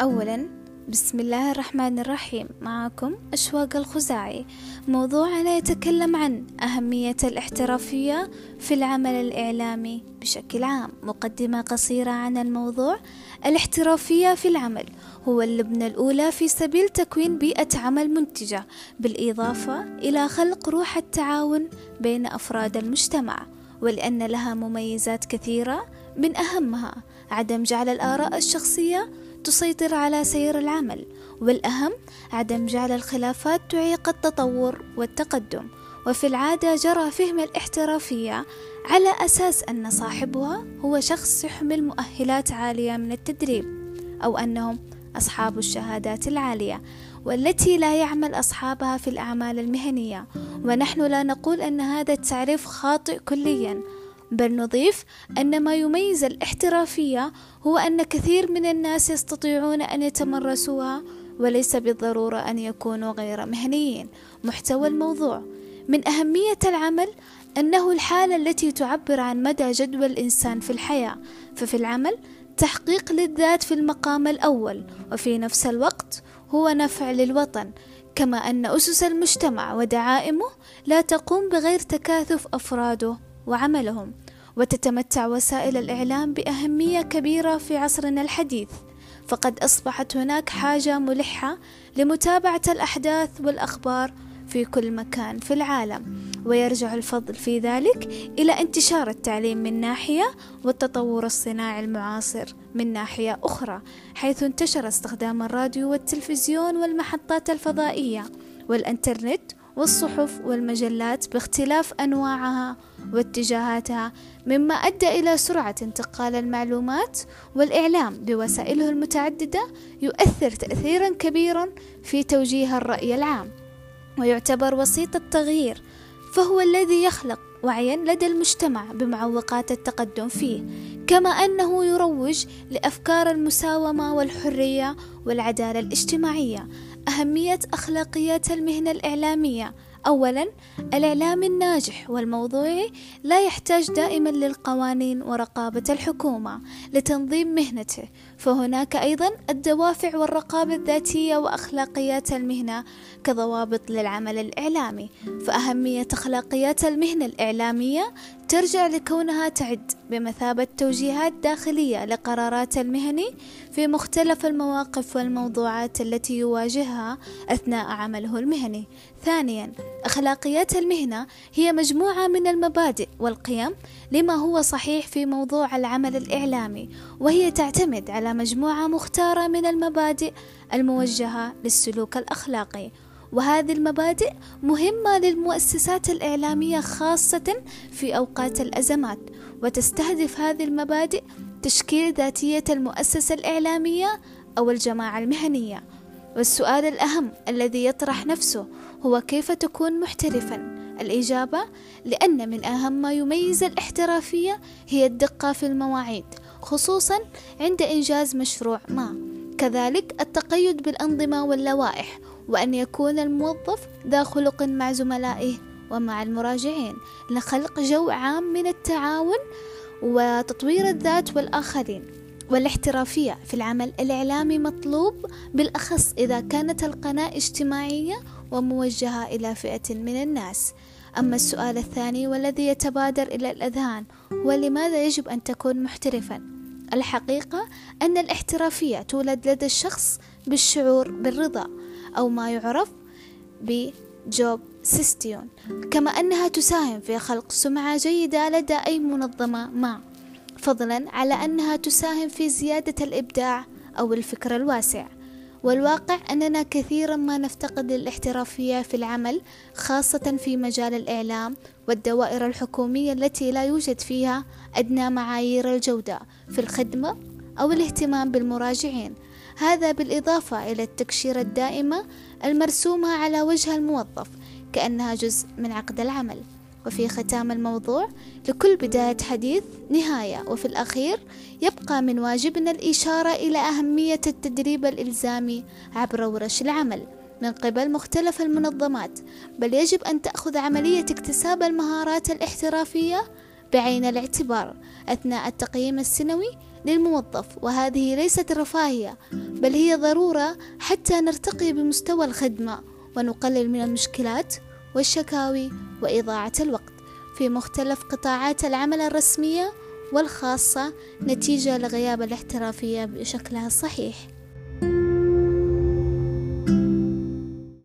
أولا بسم الله الرحمن الرحيم. معكم أشواق الخزاعي. موضوعنا يتكلم عن أهمية الاحترافية في العمل الإعلامي بشكل عام. مقدمة قصيرة عن الموضوع الاحترافية في العمل هو اللبنة الأولى في سبيل تكوين بيئة عمل منتجة بالإضافة إلى خلق روح التعاون بين أفراد المجتمع ولأن لها مميزات كثيرة من أهمها عدم جعل الآراء الشخصية تسيطر على سير العمل والأهم عدم جعل الخلافات تعيق التطور والتقدم. وفي العادة جرى فهم الاحترافية على أساس أن صاحبها هو شخص يحمل مؤهلات عالية من التدريب أو أنهم أصحاب الشهادات العالية والتي لا يعمل أصحابها في الأعمال المهنية. ونحن لا نقول أن هذا التعريف خاطئ كليا بل نضيف أن ما يميز الاحترافية هو أن كثير من الناس يستطيعون أن يتمرسوها وليس بالضرورة أن يكونوا غير مهنيين. محتوى الموضوع. من أهمية العمل أنه الحالة التي تعبر عن مدى جدوى الإنسان في الحياة. ففي العمل تحقيق للذات في المقام الأول وفي نفس الوقت هو نفع للوطن. كما أن أسس المجتمع ودعائمه لا تقوم بغير تكاثف أفراده. وعملهم. وتتمتع وسائل الإعلام بأهمية كبيرة في عصرنا الحديث. فقد أصبحت هناك حاجة ملحة لمتابعة الأحداث والأخبار في كل مكان في العالم. ويرجع الفضل في ذلك إلى انتشار التعليم من ناحية والتطور الصناعي المعاصر من ناحية أخرى حيث انتشر استخدام الراديو والتلفزيون والمحطات الفضائية والإنترنت والصحف والمجلات باختلاف أنواعها واتجاهاتها مما أدى إلى سرعة انتقال المعلومات والإعلام بوسائله المتعددة يؤثر تأثيرا كبيرا في توجيه الرأي العام. ويعتبر وسيط التغيير فهو الذي يخلق وعيا لدى المجتمع بمعوقات التقدم فيه. كما أنه يروج لأفكار المساومة والحرية والعدالة الاجتماعية أهمية أخلاقيات المهنة الإعلامية. أولا الإعلام الناجح والموضوعي لا يحتاج دائما للقوانين ورقابة الحكومة لتنظيم مهنته. فهناك أيضا الدوافع والرقابة الذاتية وأخلاقيات المهنة كضوابط للعمل الإعلامي. فأهمية أخلاقيات المهنة الإعلامية ترجع لكونها تعد بمثابة توجيهات داخلية لقرارات المهني في مختلف المواقف والموضوعات التي يواجهها أثناء عمله المهني. ثانيا، أخلاقيات المهنة هي مجموعة من المبادئ والقيم لما هو صحيح في موضوع العمل الإعلامي، وهي تعتمد على مجموعة مختارة من المبادئ الموجهة للسلوك الأخلاقي. وهذه المبادئ مهمة للمؤسسات الإعلامية خاصة في أوقات الأزمات وتستهدف هذه المبادئ تشكيل ذاتية المؤسسة الإعلامية أو الجماعة المهنية. والسؤال الأهم الذي يطرح نفسه هو كيف تكون محترفا؟ الإجابة لأن من أهم ما يميز الاحترافية هي الدقة في المواعيد خصوصا عند إنجاز مشروع ما. كذلك التقيد بالأنظمة واللوائح وأن يكون الموظف ذا خلق مع زملائه ومع المراجعين لخلق جو عام من التعاون وتطوير الذات والآخرين والاحترافية في العمل. الإعلامي مطلوب بالأخص إذا كانت القناة اجتماعية وموجهة إلى فئة من الناس. أما السؤال الثاني والذي يتبادر إلى الأذهان هو لماذا يجب أن تكون محترفا؟ الحقيقة أن الاحترافية تولد لدى الشخص بالشعور بالرضا. أو ما يعرف بجوب سيستيون كما أنها تساهم في خلق سمعة جيدة لدى أي منظمة ما فضلا على أنها تساهم في زيادة الإبداع أو الفكر الواسع. والواقع أننا كثيرا ما نفتقد الاحترافية في العمل خاصة في مجال الإعلام والدوائر الحكومية التي لا يوجد فيها أدنى معايير الجودة في الخدمة أو الاهتمام بالمراجعين. هذا بالإضافة إلى التكشيرة الدائمة المرسومة على وجه الموظف كأنها جزء من عقد العمل. وفي ختام الموضوع لكل بداية حديث نهاية وفي الأخير يبقى من واجبنا الإشارة إلى أهمية التدريب الإلزامي عبر ورش العمل. من قبل مختلف المنظمات بل يجب أن تأخذ عملية اكتساب المهارات الاحترافية بعين الاعتبار أثناء التقييم السنوي للموظف. وهذه ليست رفاهية بل هي ضرورة حتى نرتقي بمستوى الخدمة ونقلل من المشكلات والشكاوي وإضاعة الوقت في مختلف قطاعات العمل الرسمية والخاصة نتيجة لغياب الاحترافية بشكلها الصحيح.